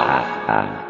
Because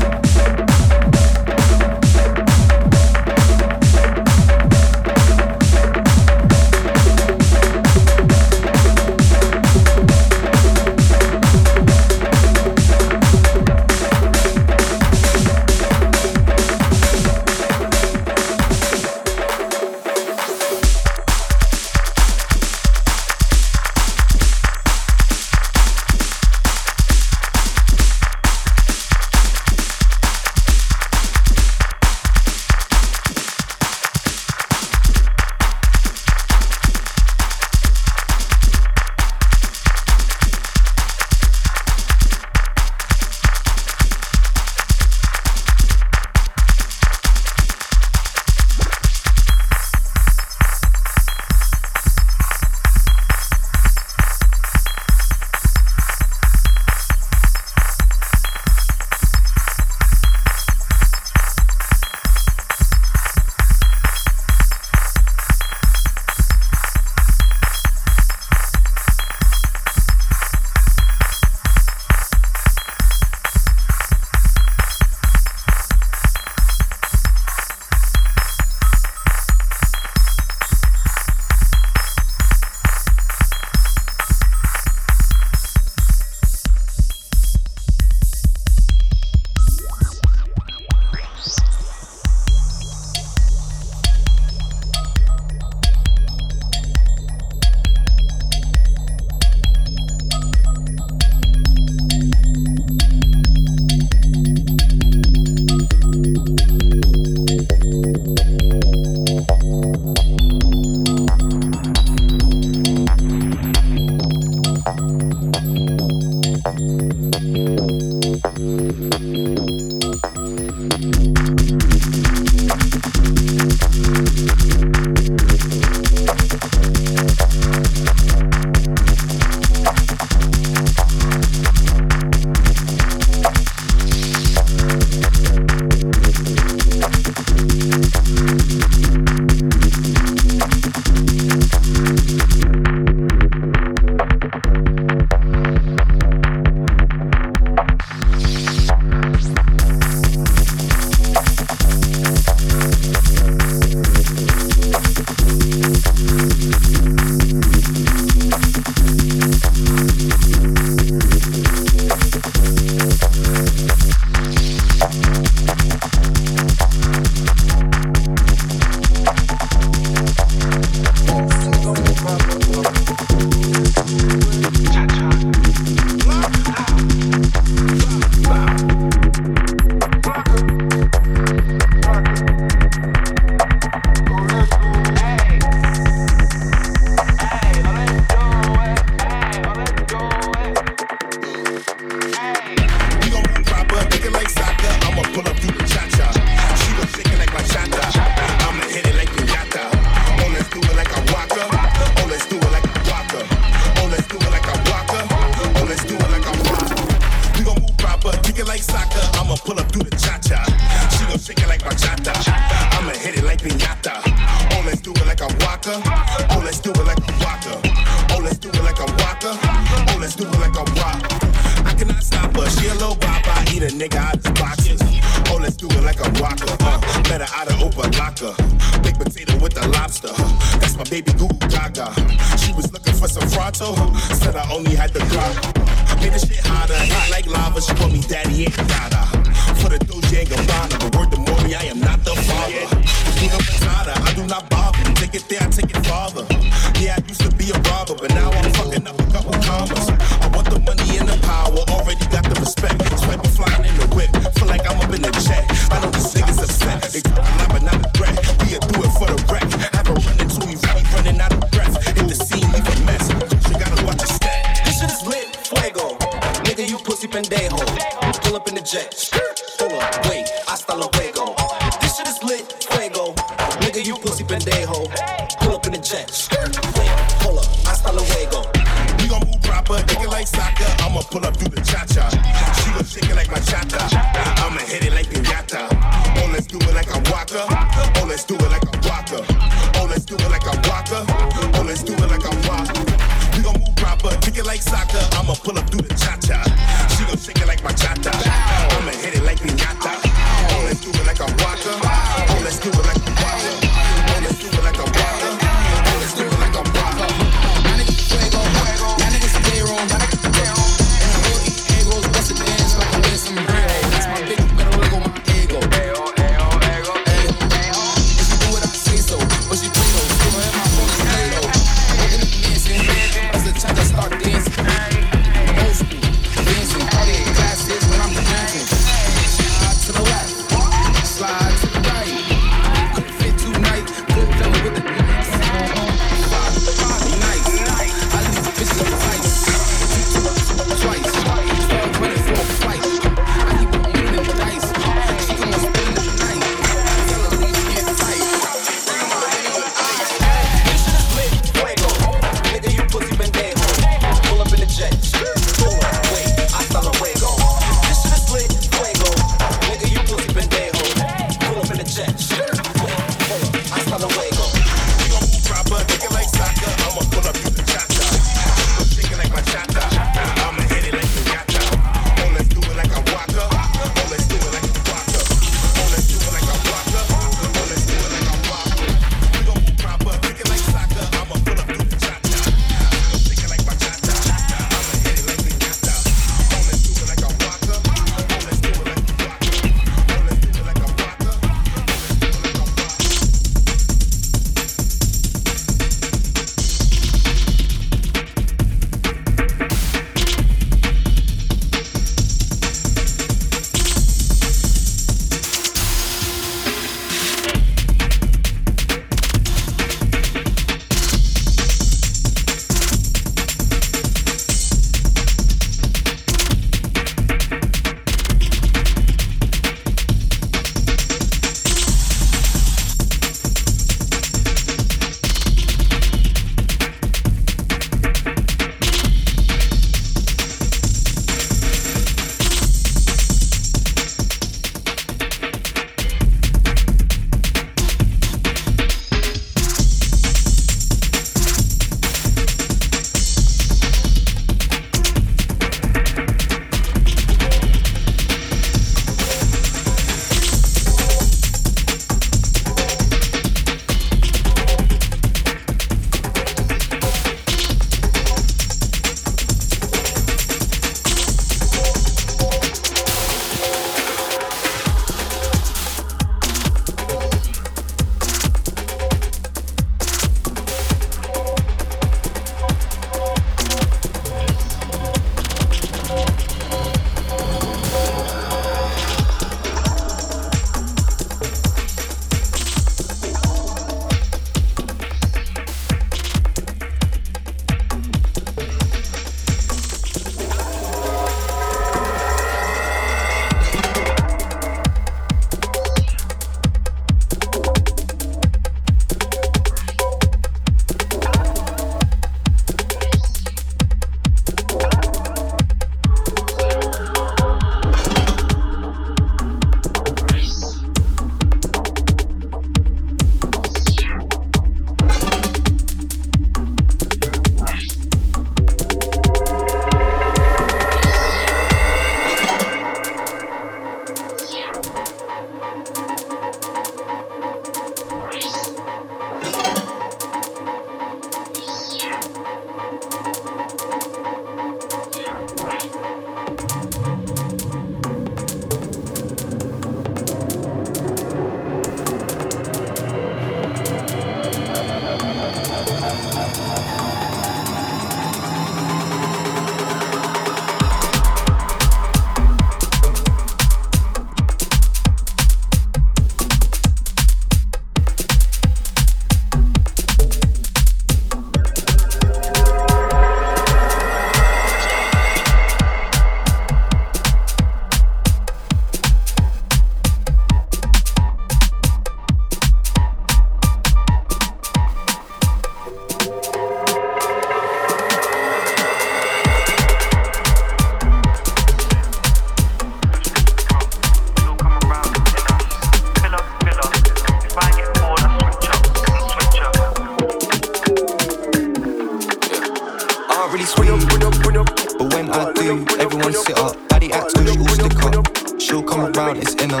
But when I do, everyone sit up. Body acts good, she all stick up. She'll come around, it's in her.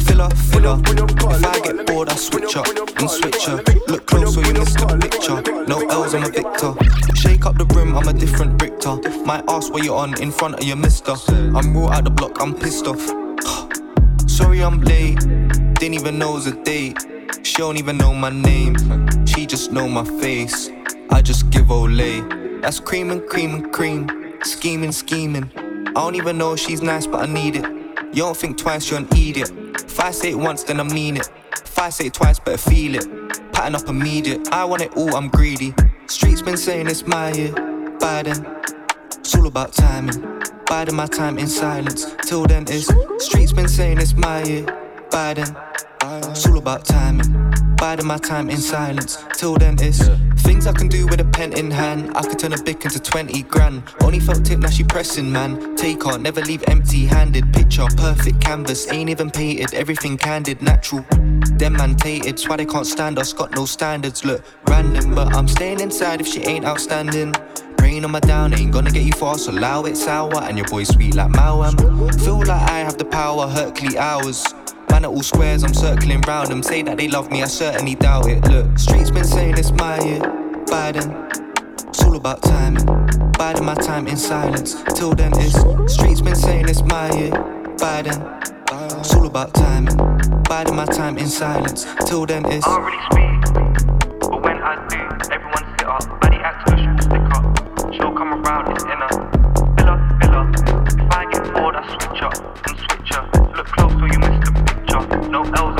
Filler, filler. If I get bored, I switch up and switch her. Look close so you miss the picture. No L's, I'm a victor. Shake up the room, I'm a different Richter. Might ask where you're on in front of your mister. I'm raw out the block, I'm pissed off. Sorry I'm late, didn't even know it was a date. She don't even know my name, she just know my face. I just give Olay. That's cream and cream and cream, scheming, scheming. I don't even know if she's nice, but I need it. You don't think twice, you're an idiot. If I say it once, then I mean it. If I say it twice, better feel it. Pattern up immediate. I want it all, I'm greedy. Streets been saying it's my year. Biden, it's all about timing. Biding my time in silence. Till then, it's streets been saying it's my year. Biden, it's all about timing. Biding my time in silence. Till then, it's things I can do with a pen in hand. I could turn a Bic into 20 grand. Only felt tip, now she pressing, man. Take on, never leave empty handed. Picture, perfect canvas. Ain't even painted, everything candid, natural. Them man tated, why they can't stand us. Got no standards, look random. But I'm staying inside if she ain't outstanding. Rain on my down, ain't gonna get you far, so allow it sour. And your boy sweet like Maoam. Feel like I have the power, Hercule hours. Man at all squares, I'm circling round them. Say that they love me, I certainly doubt it. Look, streets been saying it's my year. Biden, it's all about timing. Biding my time in silence. Till then, it's streets been saying it's my year. Biden, it's all about timing. Biding my time in silence. Till then, it's. I really speak, but when I do, up. Stick up. She'll come around, it's in her. Filler, filler. If I get bored, I switch up picture.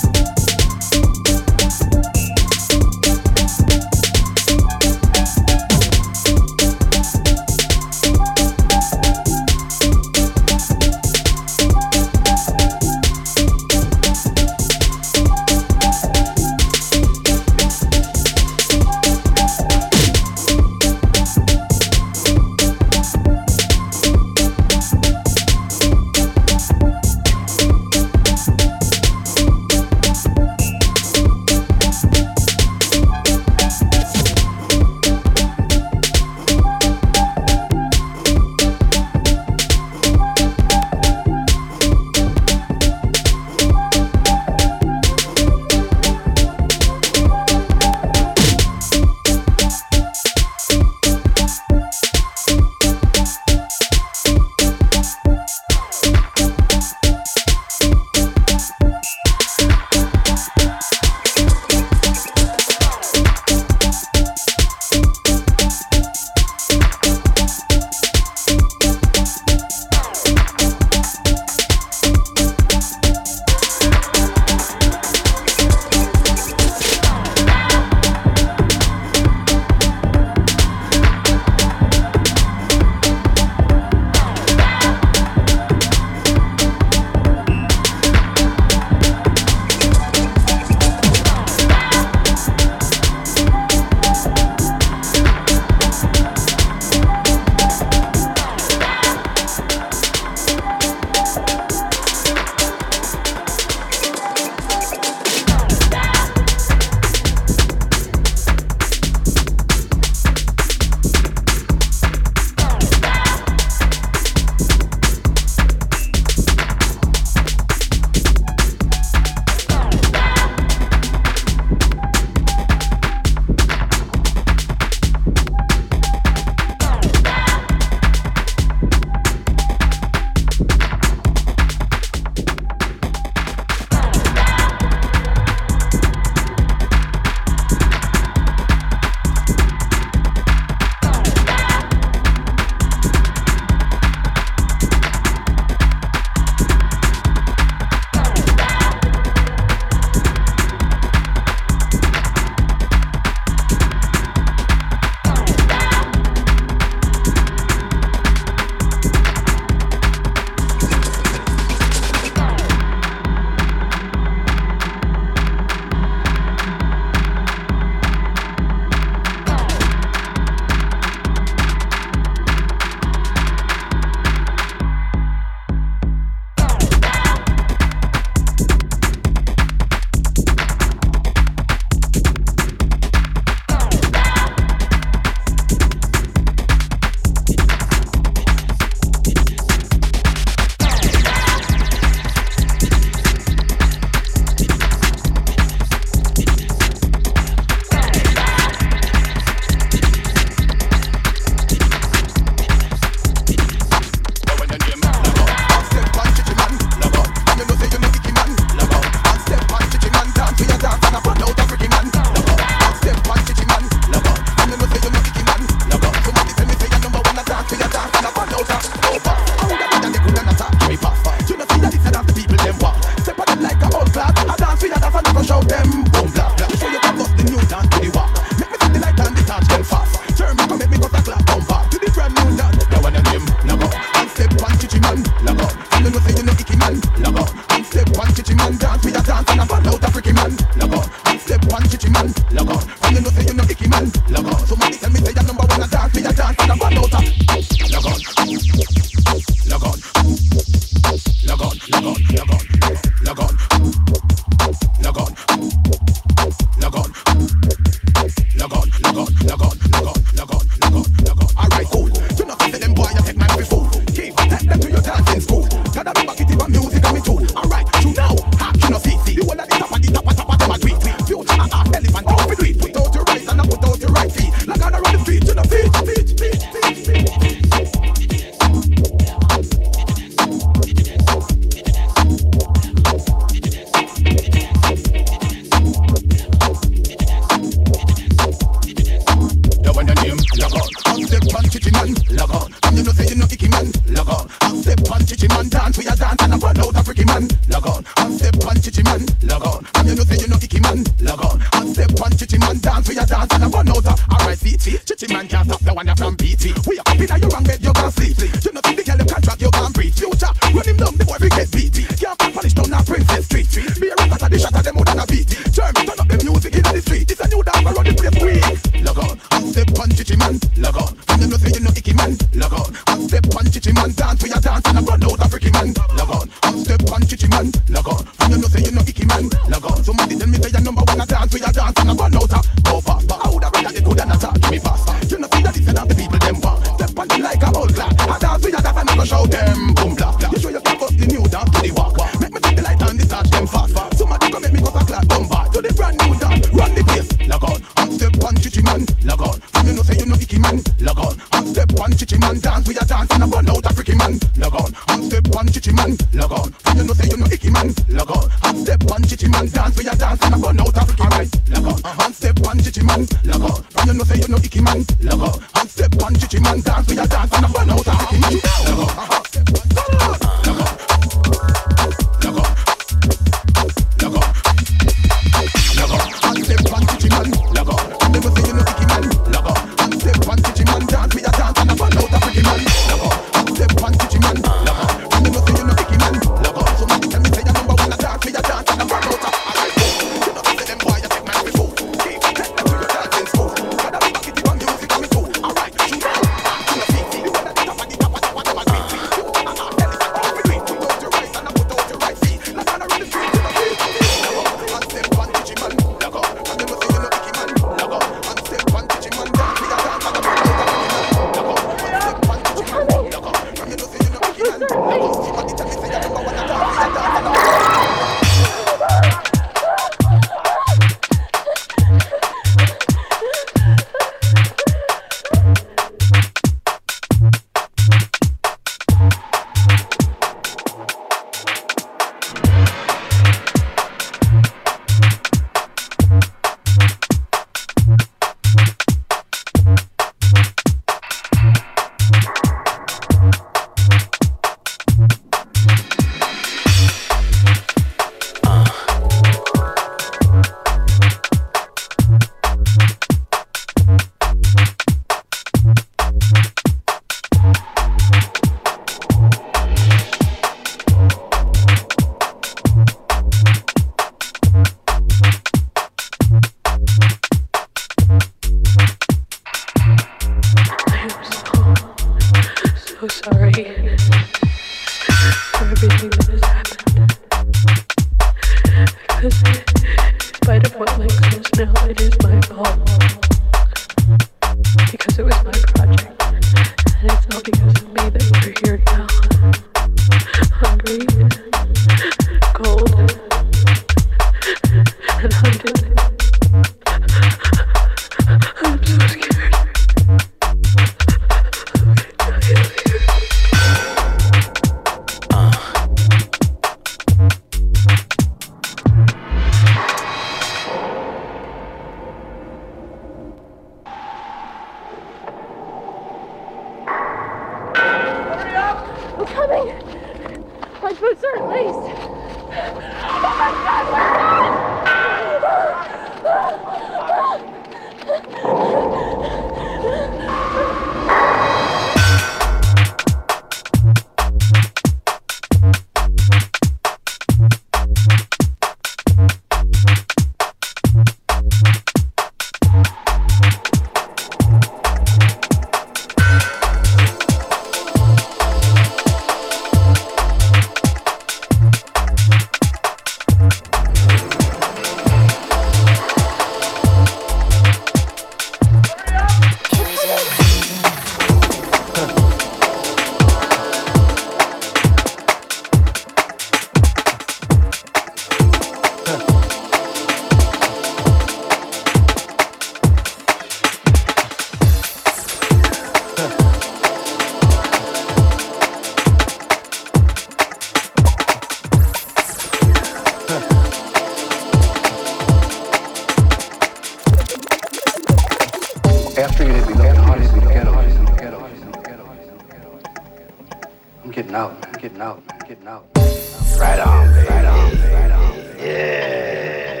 Right on, baby. Right on. Right on. Yeah.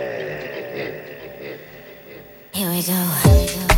Here we go. Here we go.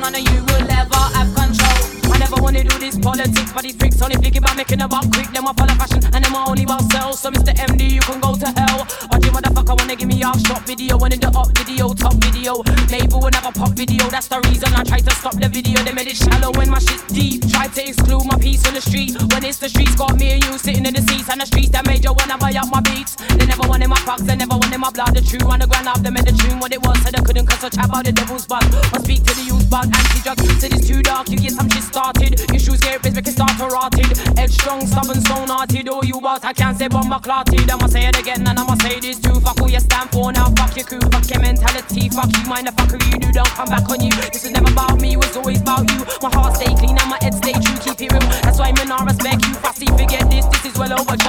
none of you will ever have control. I never wanna do this politics, but these freaks only thinking about making a buck quick. Then I follow fashion, and them I only about sell. So Mr. MD, you can go to hell. Every motherfucker wanna give me off shot video, one in the up video, top video. Label never pop video, that's the reason I tried to stop the video. They made it shallow when my shit deep. Tried to exclude my piece on the street. When it's the streets, got me and you sitting in the seats. And the streets that made you wanna buy up my beats. They never wanted my fucks, they never wanted my blood. The true underground love, they made the tune what it was. Said I couldn't cuss or chat about the devil's bug. I speak to the youth bug, anti drugs. Said it's too dark, you get some shit started. Your shoes get ripped, make it start to rotted. Headstrong, stubborn, stone hearted. All you about, I can't say but my clarted. I'ma say it again and I'ma ladies do. Fuck all your stand for now. Fuck your crew. Fuck your mentality. Fuck you, mind the fucker you do. Don't come back on you. This is never about me. It was always about you. My heart stay clean and my head stay true. Keep it real. That's why men I respect you. Fussy, forget this. This is well over.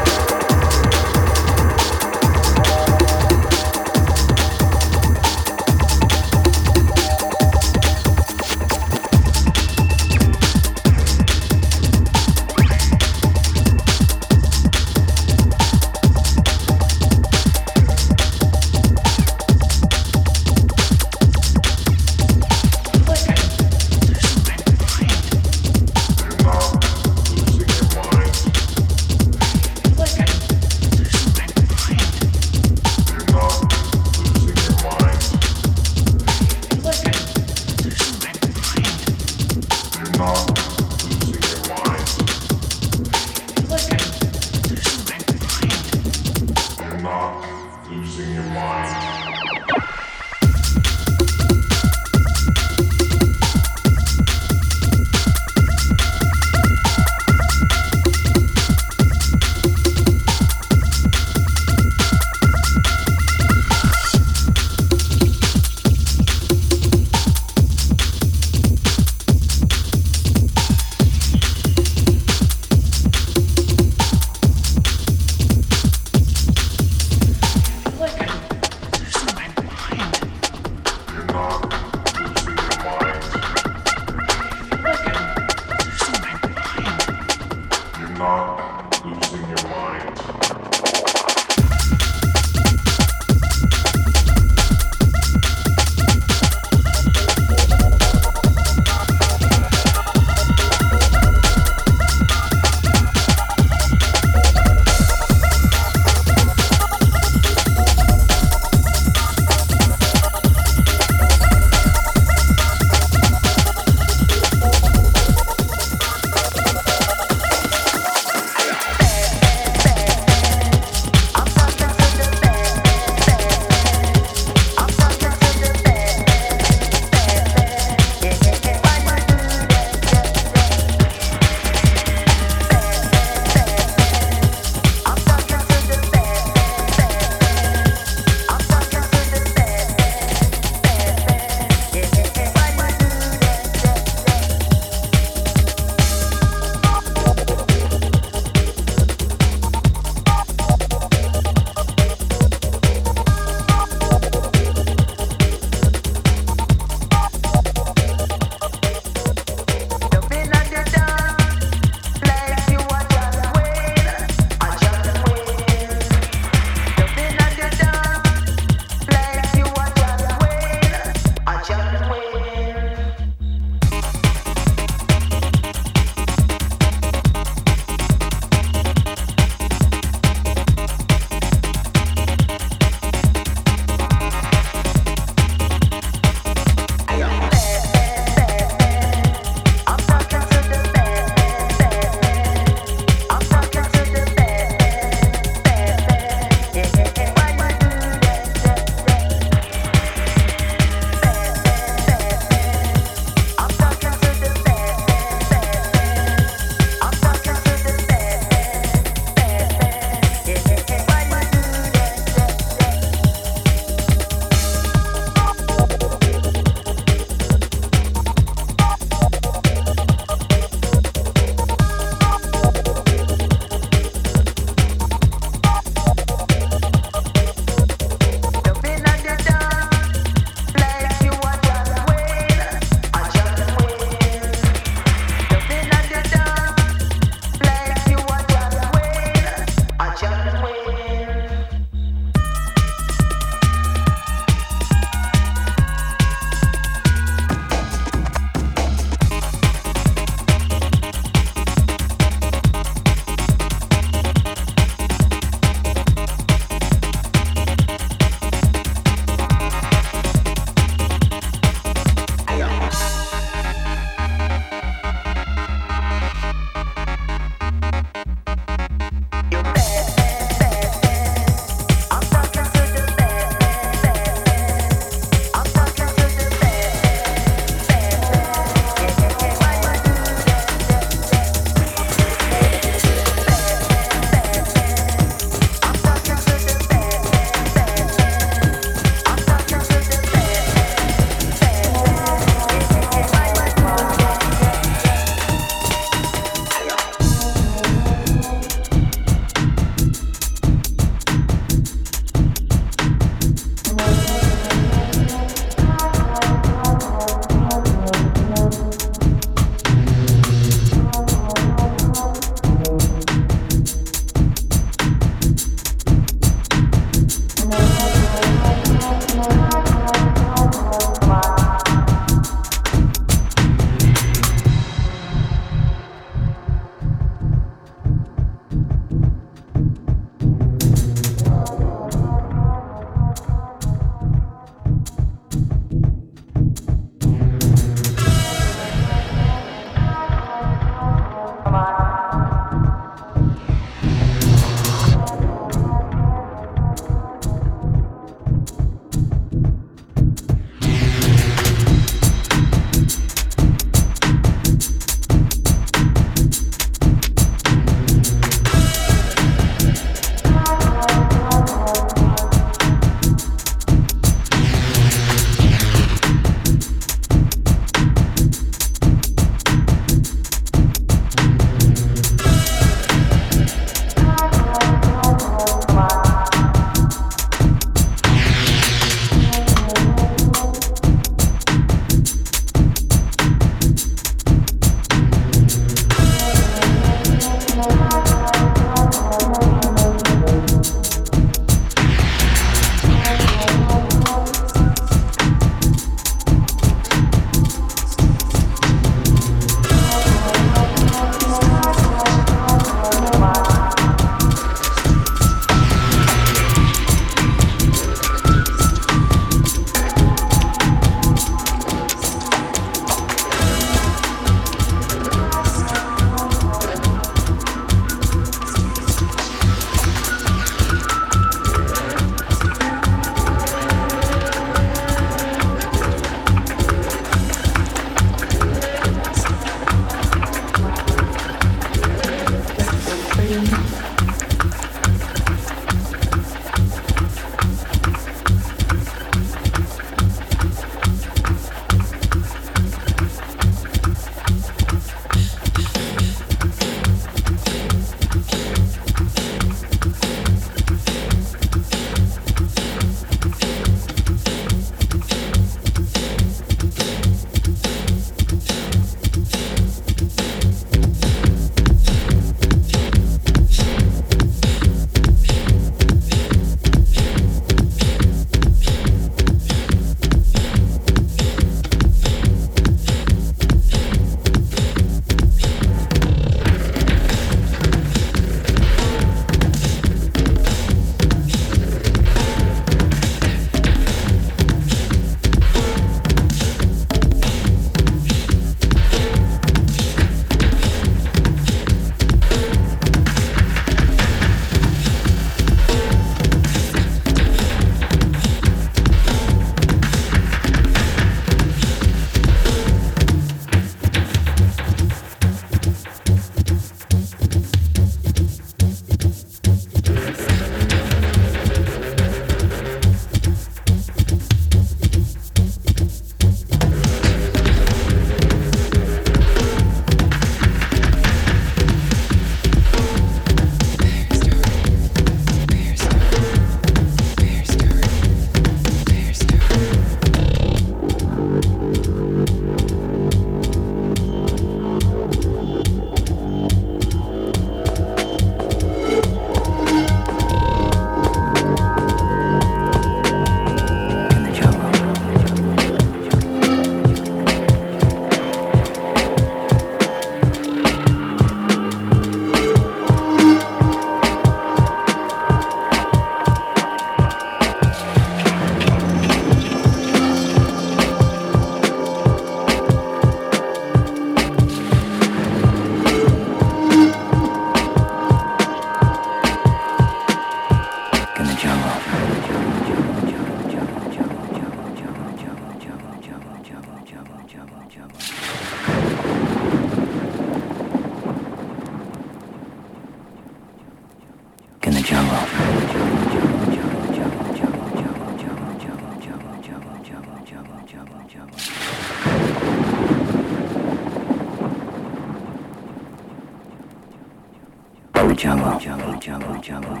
Everybody's talking about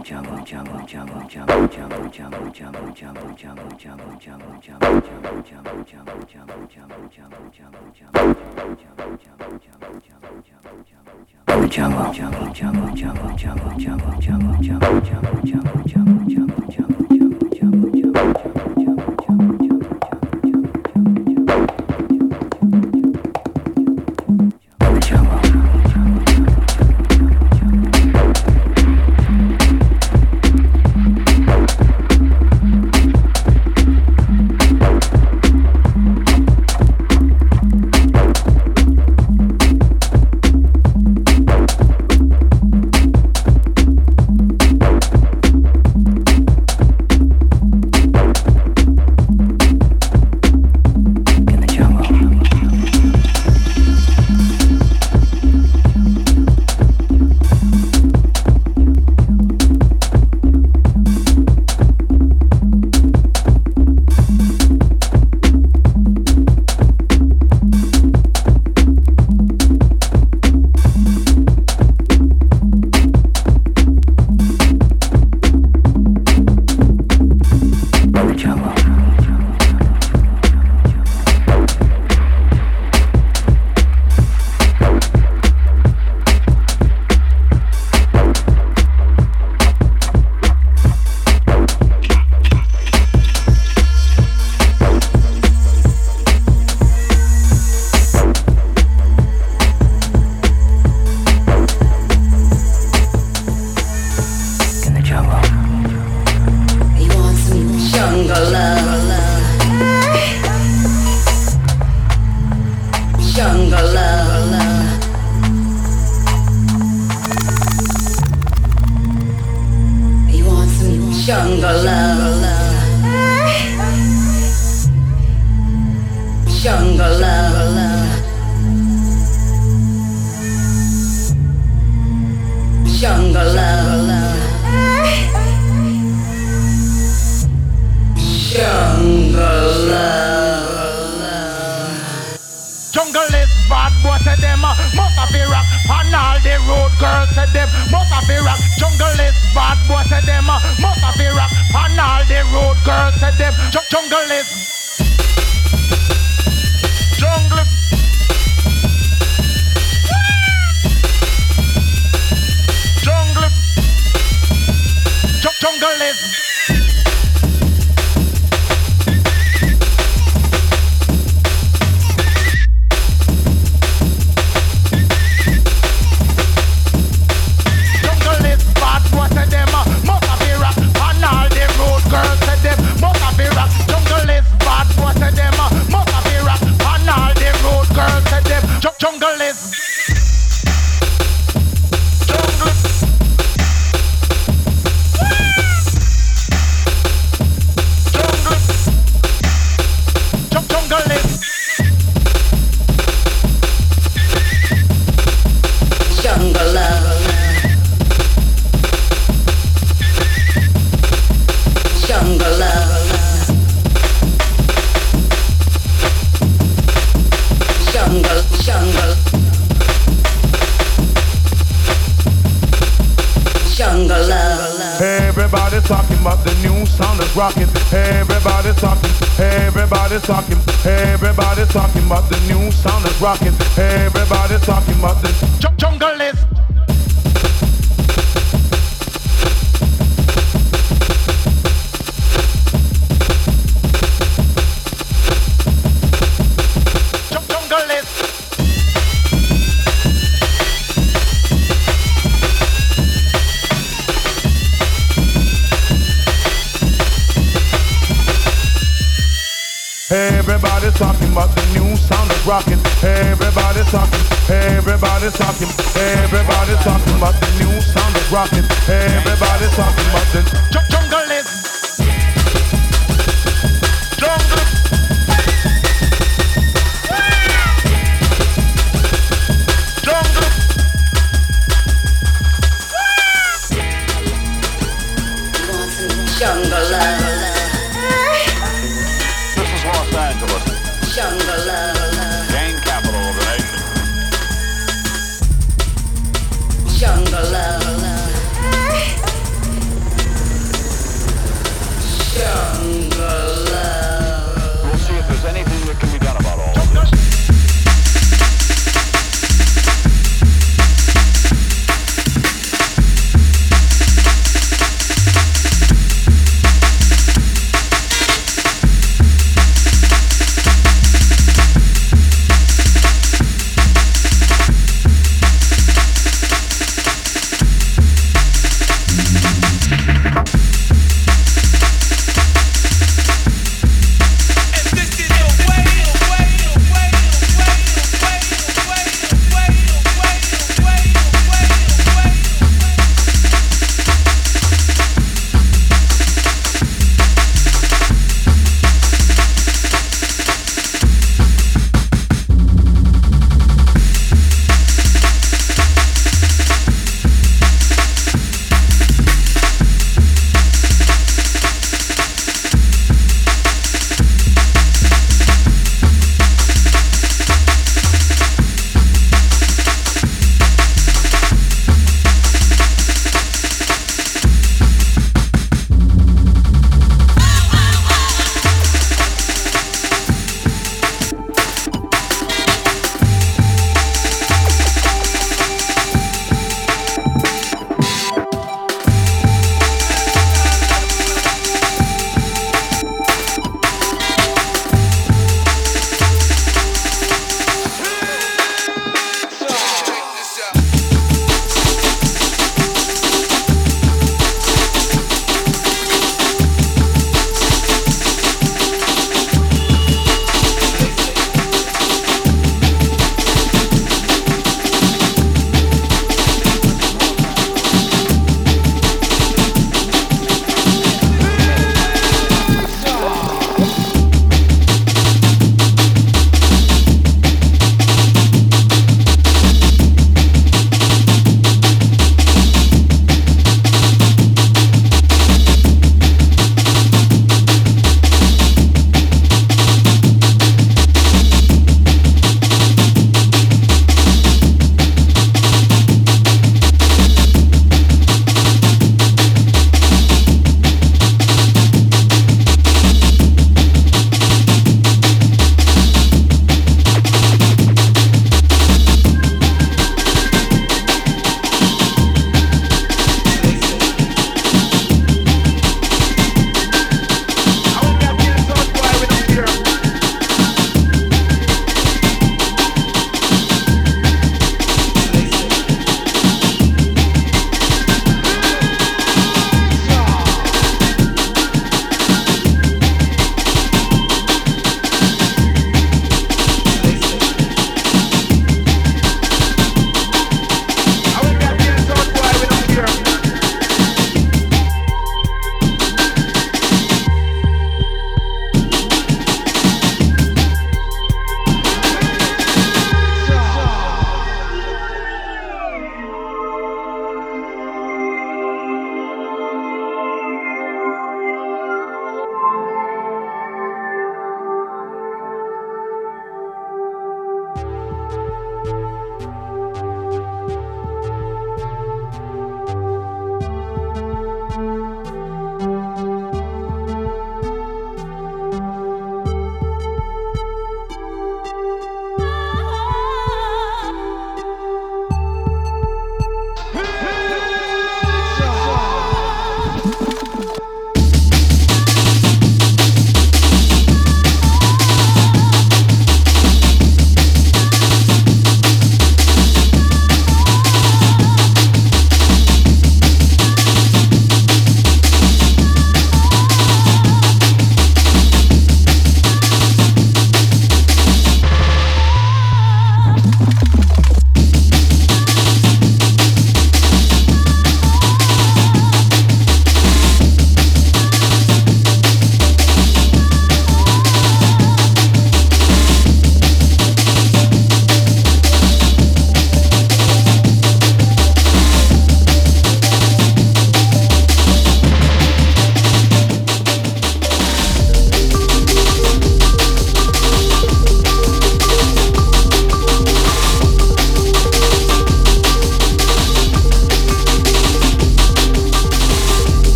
the new